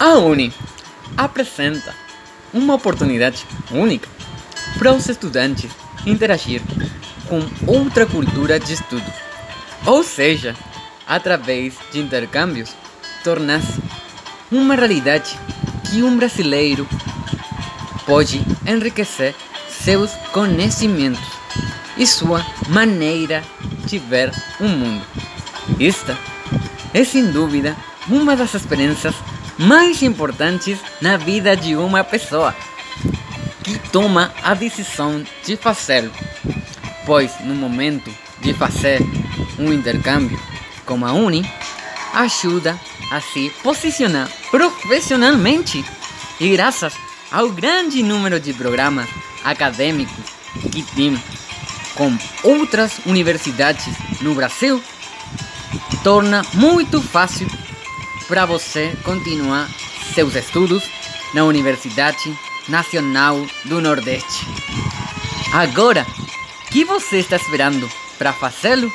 A Uni apresenta uma oportunidade única para os estudantes interagir com outra cultura de estudo, ou seja, através de intercâmbios, tornar-se uma realidade que um brasileiro pode enriquecer seus conhecimentos e sua maneira de ver o mundo. Esta é sem dúvida uma das experiências mais importantes na vida de uma pessoa que toma a decisão de fazê-lo, pois no momento de fazer um intercâmbio com a Uni, ajuda a se posicionar profissionalmente. E graças ao grande número de programas acadêmicos que tem com outras universidades no Brasil, torna muito fácil para você continuar seus estudos na Universidade Nacional do Nordeste. Agora, o que você está esperando para fazê-lo?